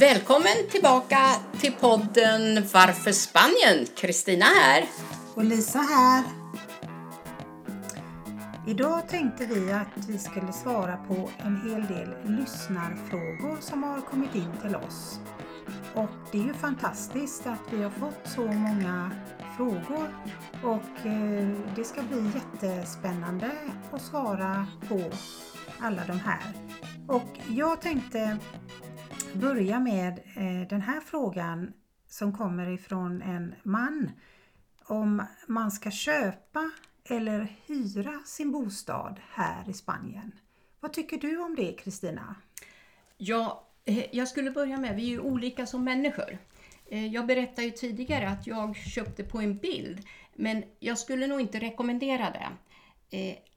Välkommen tillbaka till podden Varför Spanien? Kristina här. Och Lisa här. Idag tänkte vi att vi skulle svara på en hel del lyssnarfrågor som har kommit in till oss. Och det är ju fantastiskt att vi har fått så många frågor och eh, det ska bli jättespännande att svara på alla de här. Och jag tänkte börja med eh, den här frågan som kommer ifrån en man. Om man ska köpa eller hyra sin bostad här i Spanien. Vad tycker du om det Kristina? Ja, eh, jag skulle börja med, vi är ju olika som människor. Eh, jag berättade ju tidigare att jag köpte på en bild, men jag skulle nog inte rekommendera det.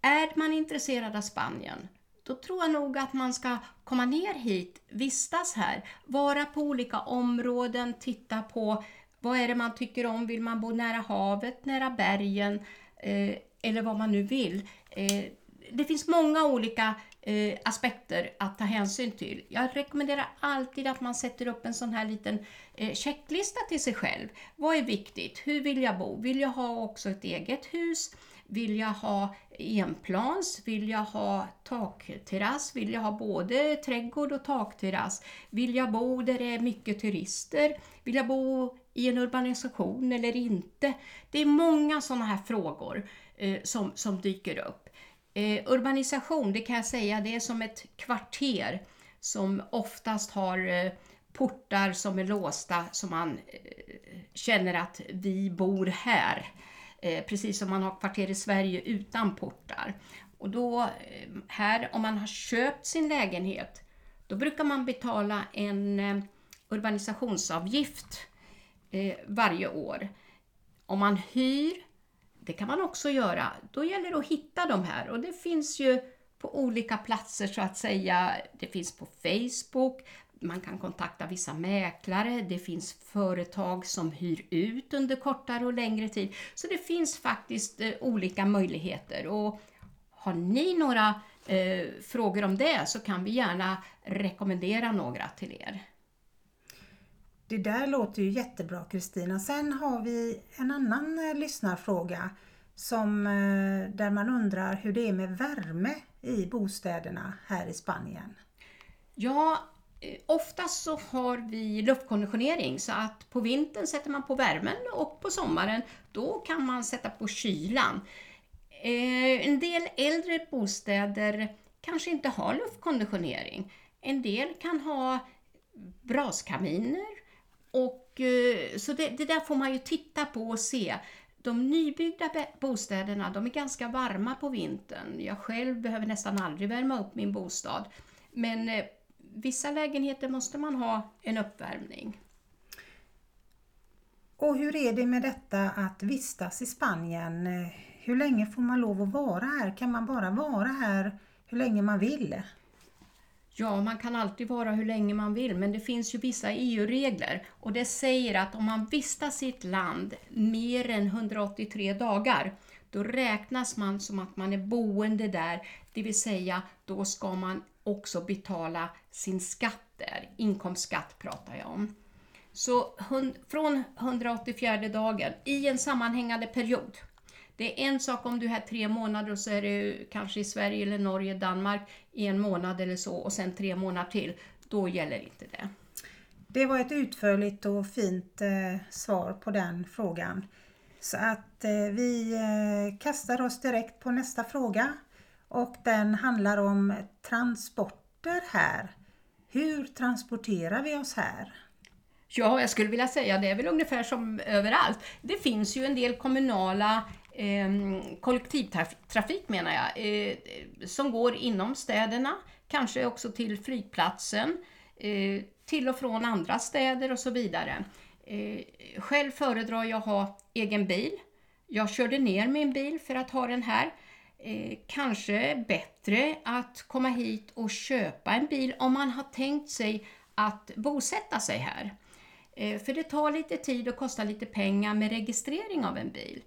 Är man intresserad av Spanien, då tror jag nog att man ska komma ner hit, vistas här, vara på olika områden, titta på vad är det man tycker om, vill man bo nära havet, nära bergen eh, eller vad man nu vill. Eh, det finns många olika eh, aspekter att ta hänsyn till. Jag rekommenderar alltid att man sätter upp en sån här liten eh, checklista till sig själv. Vad är viktigt? Hur vill jag bo? Vill jag ha också ett eget hus? Vill jag ha enplans? Vill jag ha takterrass? Vill jag ha både trädgård och takterrass? Vill jag bo där det är mycket turister? Vill jag bo i en urbanisation eller inte? Det är många sådana här frågor eh, som, som dyker upp. Eh, urbanisation, det kan jag säga, det är som ett kvarter som oftast har eh, portar som är låsta så man eh, känner att vi bor här. Eh, precis som man har kvarter i Sverige utan portar. Och då, eh, här, om man har köpt sin lägenhet, då brukar man betala en eh, urbanisationsavgift eh, varje år. Om man hyr, det kan man också göra, då gäller det att hitta de här och det finns ju på olika platser så att säga. Det finns på Facebook, man kan kontakta vissa mäklare, det finns företag som hyr ut under kortare och längre tid. Så det finns faktiskt eh, olika möjligheter. Och har ni några eh, frågor om det så kan vi gärna rekommendera några till er. Det där låter ju jättebra Kristina. Sen har vi en annan eh, lyssnarfråga som, eh, där man undrar hur det är med värme i bostäderna här i Spanien. Ja, Eh, oftast så har vi luftkonditionering så att på vintern sätter man på värmen och på sommaren då kan man sätta på kylan. Eh, en del äldre bostäder kanske inte har luftkonditionering. En del kan ha braskaminer och eh, så det, det där får man ju titta på och se. De nybyggda bostäderna de är ganska varma på vintern. Jag själv behöver nästan aldrig värma upp min bostad. Men vissa lägenheter måste man ha en uppvärmning. Och hur är det med detta att vistas i Spanien? Hur länge får man lov att vara här? Kan man bara vara här hur länge man vill? Ja, man kan alltid vara hur länge man vill, men det finns ju vissa EU-regler och det säger att om man vistas i ett land mer än 183 dagar, då räknas man som att man är boende där, det vill säga då ska man också betala sin skatt där, inkomstskatt pratar jag om. Så från 184 dagen i en sammanhängande period. Det är en sak om du är här tre månader och så är du kanske i Sverige eller Norge, Danmark i en månad eller så och sen tre månader till. Då gäller inte det. Det var ett utförligt och fint eh, svar på den frågan. Så att eh, vi eh, kastar oss direkt på nästa fråga och den handlar om transporter här. Hur transporterar vi oss här? Ja, jag skulle vilja säga det är väl ungefär som överallt. Det finns ju en del kommunala eh, kollektivtrafik menar jag, eh, som går inom städerna, kanske också till flygplatsen, eh, till och från andra städer och så vidare. Eh, själv föredrar jag att ha egen bil. Jag körde ner min bil för att ha den här eh, kanske bättre att komma hit och köpa en bil om man har tänkt sig att bosätta sig här. Eh, för det tar lite tid och kostar lite pengar med registrering av en bil.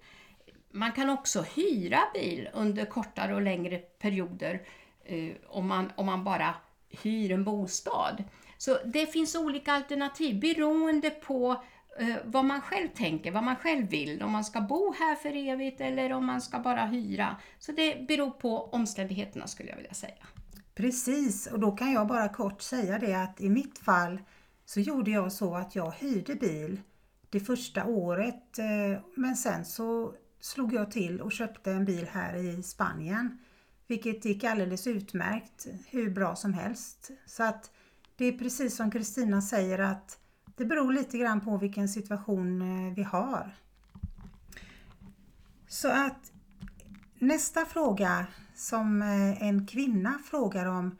Man kan också hyra bil under kortare och längre perioder eh, om, man, om man bara hyr en bostad. Så det finns olika alternativ beroende på Eh, vad man själv tänker, vad man själv vill. Om man ska bo här för evigt eller om man ska bara hyra. Så det beror på omständigheterna skulle jag vilja säga. Precis, och då kan jag bara kort säga det att i mitt fall så gjorde jag så att jag hyrde bil det första året eh, men sen så slog jag till och köpte en bil här i Spanien. Vilket gick alldeles utmärkt, hur bra som helst. Så att det är precis som Kristina säger att det beror lite grann på vilken situation eh, vi har. Så att nästa fråga som eh, en kvinna frågar om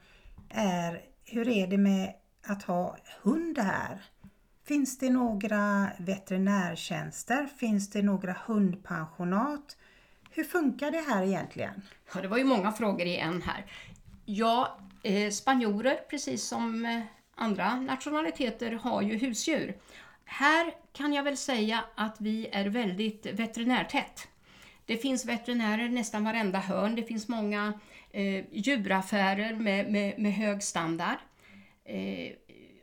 är hur är det med att ha hund här? Finns det några veterinärtjänster? Finns det några hundpensionat? Hur funkar det här egentligen? Ja, det var ju många frågor i en här. Ja, eh, spanjorer, precis som eh, andra nationaliteter, har ju husdjur. Här kan jag väl säga att vi är väldigt veterinärtätt. Det finns veterinärer nästan varenda hörn. Det finns många eh, djuraffärer med, med, med hög standard. Eh,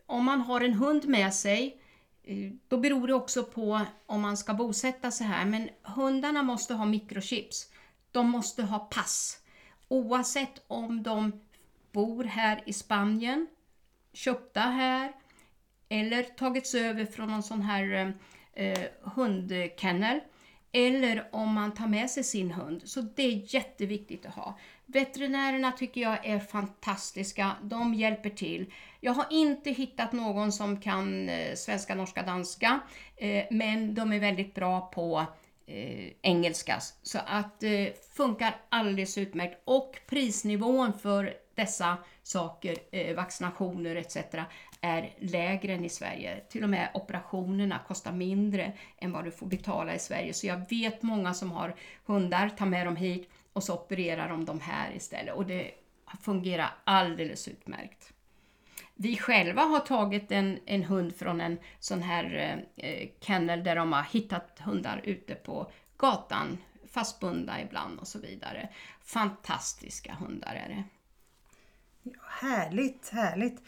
om man har en hund med sig, eh, då beror det också på om man ska bosätta sig här, men hundarna måste ha mikrochips. De måste ha pass. Oavsett om de bor här i Spanien, köpta här eller tagits över från någon sån här eh, eh, hundkennel eller om man tar med sig sin hund. Så det är jätteviktigt att ha. Veterinärerna tycker jag är fantastiska. De hjälper till. Jag har inte hittat någon som kan eh, svenska, norska, danska, eh, men de är väldigt bra på eh, engelska. Så att det eh, funkar alldeles utmärkt. Och prisnivån för dessa saker, eh, vaccinationer etc. är lägre än i Sverige. Till och med operationerna kostar mindre än vad du får betala i Sverige. Så jag vet många som har hundar, tar med dem hit och så opererar de dem här istället. Och det fungerar alldeles utmärkt. Vi själva har tagit en, en hund från en sån här eh, kennel där de har hittat hundar ute på gatan, fastbundna ibland och så vidare. Fantastiska hundar är det. Ja, härligt, härligt.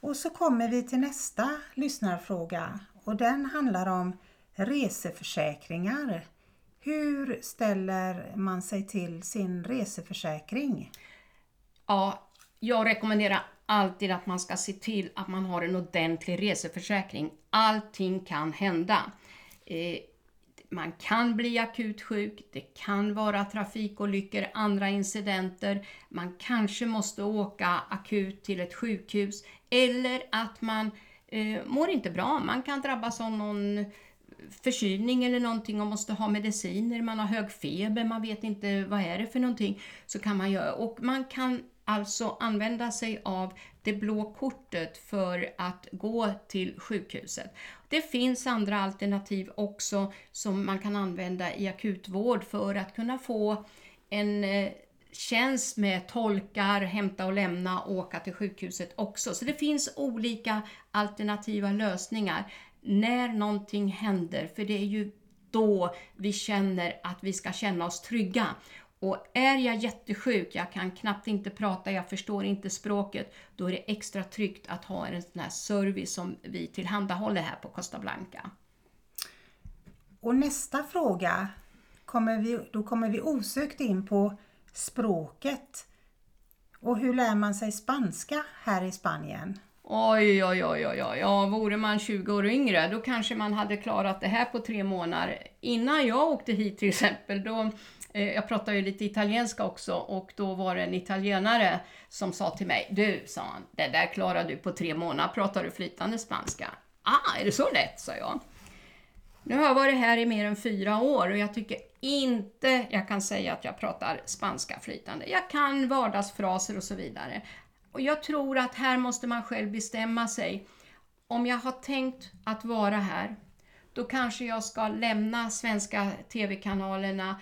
Och så kommer vi till nästa lyssnarfråga och den handlar om reseförsäkringar. Hur ställer man sig till sin reseförsäkring? Ja, jag rekommenderar alltid att man ska se till att man har en ordentlig reseförsäkring. Allting kan hända. Eh, man kan bli akut sjuk, det kan vara trafikolyckor, andra incidenter, man kanske måste åka akut till ett sjukhus eller att man eh, mår inte bra. Man kan drabbas av någon förkylning eller någonting och måste ha mediciner, man har hög feber, man vet inte vad är det för någonting. Så kan man göra, och man kan alltså använda sig av det blå kortet för att gå till sjukhuset. Det finns andra alternativ också som man kan använda i akutvård för att kunna få en eh, tjänst med tolkar, hämta och lämna och åka till sjukhuset också. Så det finns olika alternativa lösningar när någonting händer, för det är ju då vi känner att vi ska känna oss trygga. Och är jag jättesjuk, jag kan knappt inte prata, jag förstår inte språket, då är det extra tryggt att ha en sån här service som vi tillhandahåller här på Costa Blanca. Och nästa fråga, kommer vi, då kommer vi osökt in på språket. Och hur lär man sig spanska här i Spanien? Oj, oj, oj, oj, oj. Ja, vore man 20 år yngre, då kanske man hade klarat det här på tre månader. Innan jag åkte hit till exempel, då Eh, jag pratar ju lite italienska också och då var det en italienare som sa till mig, du, sa han, det där klarar du på tre månader, pratar du flytande spanska? Ah, är det så lätt, sa jag. Nu har jag varit här i mer än fyra år och jag tycker inte jag kan säga att jag pratar spanska flytande. Jag kan vardagsfraser och så vidare. Och jag tror att här måste man själv bestämma sig. Om jag har tänkt att vara här, då kanske jag ska lämna svenska TV-kanalerna,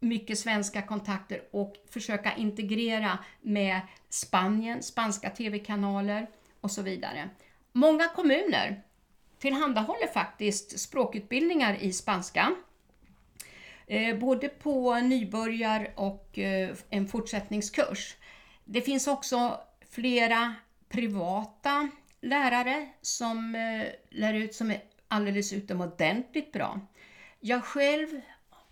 mycket svenska kontakter och försöka integrera med Spanien, spanska TV-kanaler och så vidare. Många kommuner tillhandahåller faktiskt språkutbildningar i spanska. Eh, både på nybörjar och eh, en fortsättningskurs. Det finns också flera privata lärare som eh, lär ut som är alldeles utomordentligt bra. Jag själv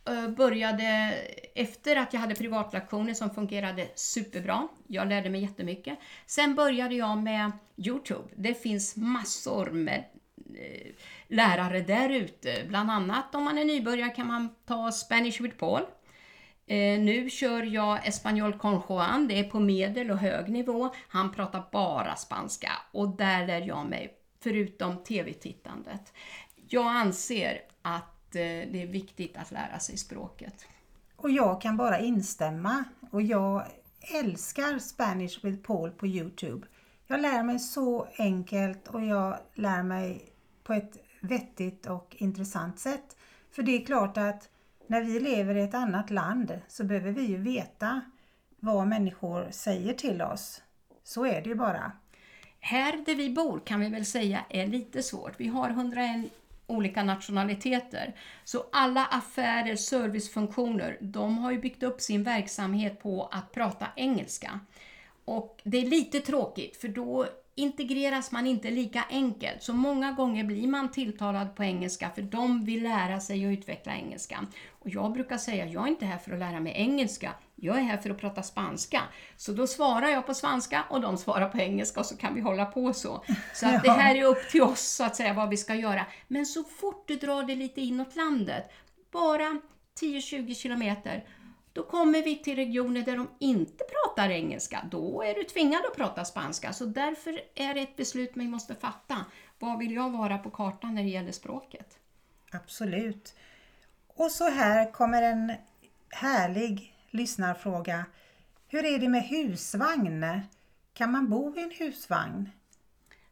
Eh, började efter att jag hade privatlektioner som fungerade superbra. Jag lärde mig jättemycket. Sen började jag med Youtube. Det finns massor med eh, lärare där ute. Bland annat om man är nybörjare kan man ta Spanish with Paul. Eh, nu kör jag Espanol con Juan, det är på medel och hög nivå. Han pratar bara spanska och där lär jag mig, förutom tv-tittandet. Jag anser att det är viktigt att lära sig språket. Och jag kan bara instämma och jag älskar Spanish with Paul på Youtube. Jag lär mig så enkelt och jag lär mig på ett vettigt och intressant sätt. För det är klart att när vi lever i ett annat land så behöver vi ju veta vad människor säger till oss. Så är det ju bara. Här där vi bor kan vi väl säga är lite svårt. Vi har 101 olika nationaliteter. Så alla affärer, servicefunktioner, de har ju byggt upp sin verksamhet på att prata engelska. Och det är lite tråkigt för då integreras man inte lika enkelt. Så många gånger blir man tilltalad på engelska för de vill lära sig och utveckla engelskan. Och jag brukar säga, jag är inte här för att lära mig engelska, jag är här för att prata spanska. Så då svarar jag på svenska och de svarar på engelska och så kan vi hålla på så. Så att det här är upp till oss så att säga vad vi ska göra. Men så fort du drar det lite inåt landet, bara 10-20 kilometer, då kommer vi till regioner där de inte pratar engelska. Då är du tvingad att prata spanska. Så därför är det ett beslut vi måste fatta. Vad vill jag vara på kartan när det gäller språket? Absolut. Och så här kommer en härlig lyssnarfråga. Hur är det med husvagn? Kan man bo i en husvagn?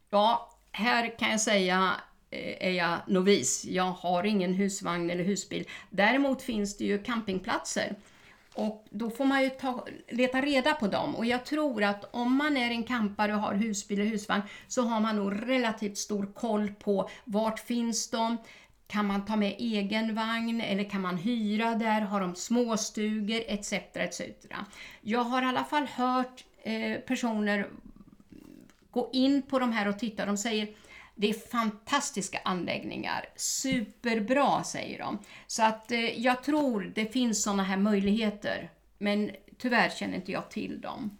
Ja, här kan jag säga eh, är jag novis. Jag har ingen husvagn eller husbil. Däremot finns det ju campingplatser och då får man ju ta, leta reda på dem. Och jag tror att om man är en campare och har husbil eller husvagn så har man nog relativt stor koll på vart finns de, kan man ta med egen vagn eller kan man hyra där? Har de småstugor etc. etc. Jag har i alla fall hört eh, personer gå in på de här och titta. De säger det är fantastiska anläggningar, superbra säger de. Så att eh, jag tror det finns sådana här möjligheter, men tyvärr känner inte jag till dem.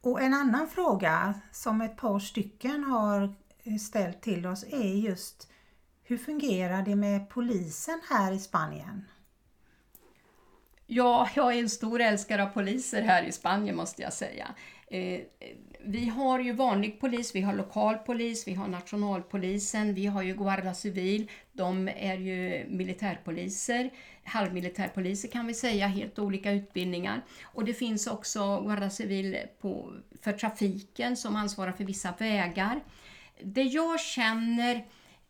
Och en annan fråga som ett par stycken har eh, ställt till oss är just hur fungerar det med polisen här i Spanien? Ja, jag är en stor älskare av poliser här i Spanien måste jag säga. Eh, vi har ju vanlig polis, vi har lokal polis, vi har nationalpolisen, vi har ju Guarda Civil, de är ju militärpoliser, halvmilitärpoliser kan vi säga, helt olika utbildningar. Och det finns också Guarda Civil på, för trafiken som ansvarar för vissa vägar. Det jag känner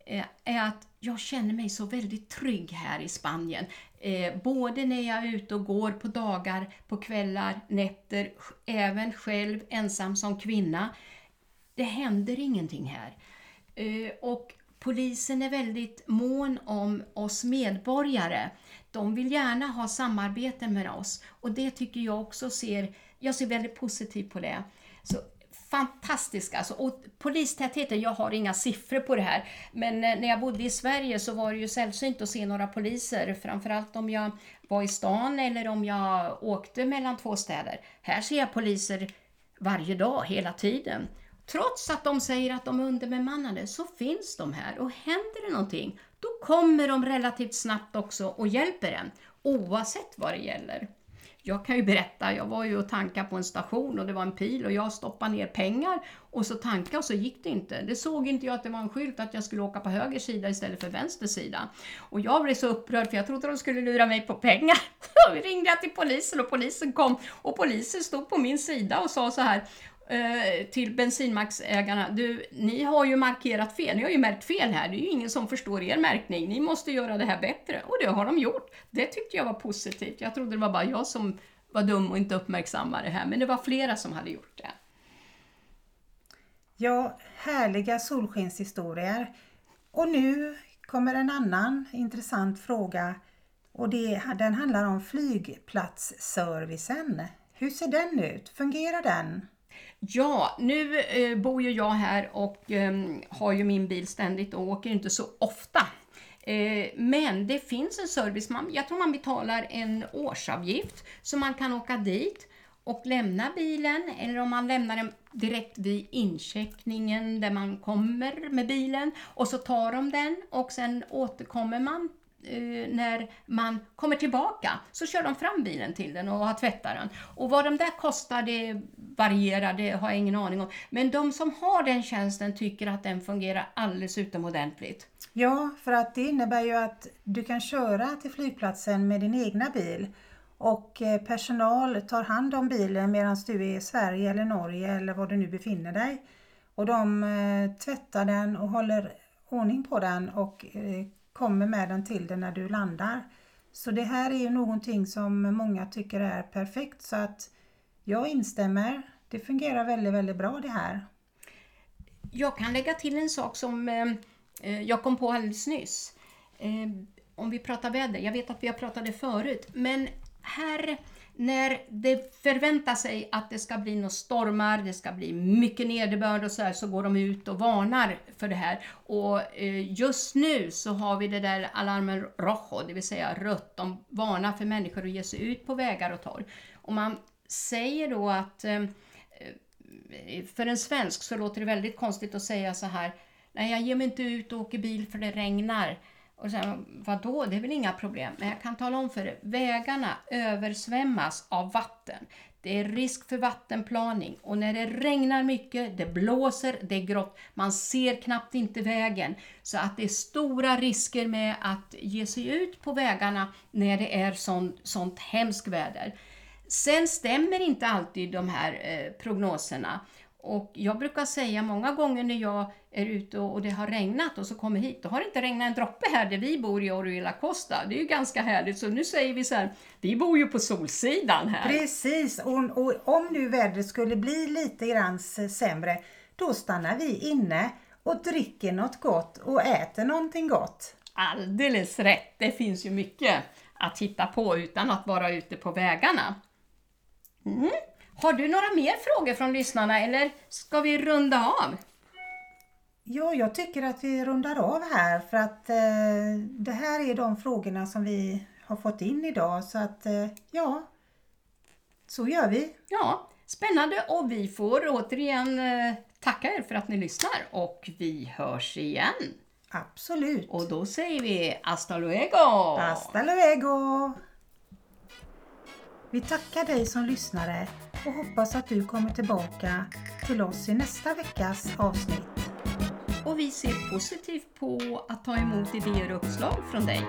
Eh, är att jag känner mig så väldigt trygg här i Spanien. Eh, både när jag är ute och går på dagar, på kvällar, nätter, även själv ensam som kvinna. Det händer ingenting här. Eh, och polisen är väldigt mån om oss medborgare. De vill gärna ha samarbete med oss och det tycker jag också ser, jag ser väldigt positivt på det. Så fantastiska. Alltså, och polistätheten, jag har inga siffror på det här, men eh, när jag bodde i Sverige så var det ju sällsynt att se några poliser, framförallt om jag var i stan eller om jag åkte mellan två städer. Här ser jag poliser varje dag, hela tiden. Trots att de säger att de är underbemannade så finns de här och händer det någonting, då kommer de relativt snabbt också och hjälper en, oavsett vad det gäller. Jag kan ju berätta, jag var ju och tankade på en station och det var en pil och jag stoppade ner pengar och så tankade och så gick det inte. Det såg inte jag att det var en skylt att jag skulle åka på höger sida istället för vänster sida. Och jag blev så upprörd för jag trodde de skulle lura mig på pengar. Då ringde jag till polisen och polisen kom och polisen stod på min sida och sa så här Eh, till bensinmaxägarna, du, ni har ju markerat fel, ni har ju märkt fel här, det är ju ingen som förstår er märkning, ni måste göra det här bättre. Och det har de gjort. Det tyckte jag var positivt. Jag trodde det var bara jag som var dum och inte uppmärksammade det här, men det var flera som hade gjort det. Ja, härliga solskenshistorier. Och nu kommer en annan intressant fråga och det, den handlar om flygplatsservicen. Hur ser den ut? Fungerar den? Ja, nu eh, bor ju jag här och eh, har ju min bil ständigt och åker inte så ofta. Eh, men det finns en service, man, jag tror man betalar en årsavgift så man kan åka dit och lämna bilen eller om man lämnar den direkt vid incheckningen där man kommer med bilen och så tar de den och sen återkommer man Eh, när man kommer tillbaka så kör de fram bilen till den och har tvättat den. Och vad de där kostar det varierar, det har jag ingen aning om. Men de som har den tjänsten tycker att den fungerar alldeles utomordentligt. Ja, för att det innebär ju att du kan köra till flygplatsen med din egna bil och eh, personal tar hand om bilen medan du är i Sverige eller Norge eller var du nu befinner dig. Och de eh, tvättar den och håller ordning på den och kommer med den till dig när du landar. Så det här är ju någonting som många tycker är perfekt så att jag instämmer. Det fungerar väldigt, väldigt bra det här. Jag kan lägga till en sak som eh, eh, jag kom på alldeles nyss. Eh, om vi pratar väder, jag vet att vi har pratat det förut, men här när det förväntar sig att det ska bli några stormar, det ska bli mycket nederbörd och så här, så går de ut och varnar för det här. Och eh, just nu så har vi det där alarmen rojo, det vill säga rött. De varnar för människor att ge sig ut på vägar och torg. Och man säger då att eh, eh, för en svensk så låter det väldigt konstigt att säga så här, nej jag ger mig inte ut och åker bil för det regnar. Och sen, vadå, det är väl inga problem. Men jag kan tala om för er, vägarna översvämmas av vatten. Det är risk för vattenplaning och när det regnar mycket, det blåser, det är grått, man ser knappt inte vägen. Så att det är stora risker med att ge sig ut på vägarna när det är sånt, sånt hemskt väder. Sen stämmer inte alltid de här eh, prognoserna. Och jag brukar säga många gånger när jag är ute och det har regnat och så kommer hit, då har det inte regnat en droppe här där vi bor i Oruela Costa. Det är ju ganska härligt, så nu säger vi så här, vi bor ju på solsidan här. Precis, och, och om nu vädret skulle bli lite grann sämre, då stannar vi inne och dricker något gott och äter någonting gott. Alldeles rätt, det finns ju mycket att hitta på utan att vara ute på vägarna. Mm. Har du några mer frågor från lyssnarna eller ska vi runda av? Ja, jag tycker att vi rundar av här för att eh, det här är de frågorna som vi har fått in idag så att eh, ja, så gör vi. Ja, spännande och vi får återigen eh, tacka er för att ni lyssnar och vi hörs igen. Absolut. Och då säger vi hasta luego! Hasta luego! Vi tackar dig som lyssnare och hoppas att du kommer tillbaka till oss i nästa veckas avsnitt. Och vi ser positivt på att ta emot idéer och uppslag från dig.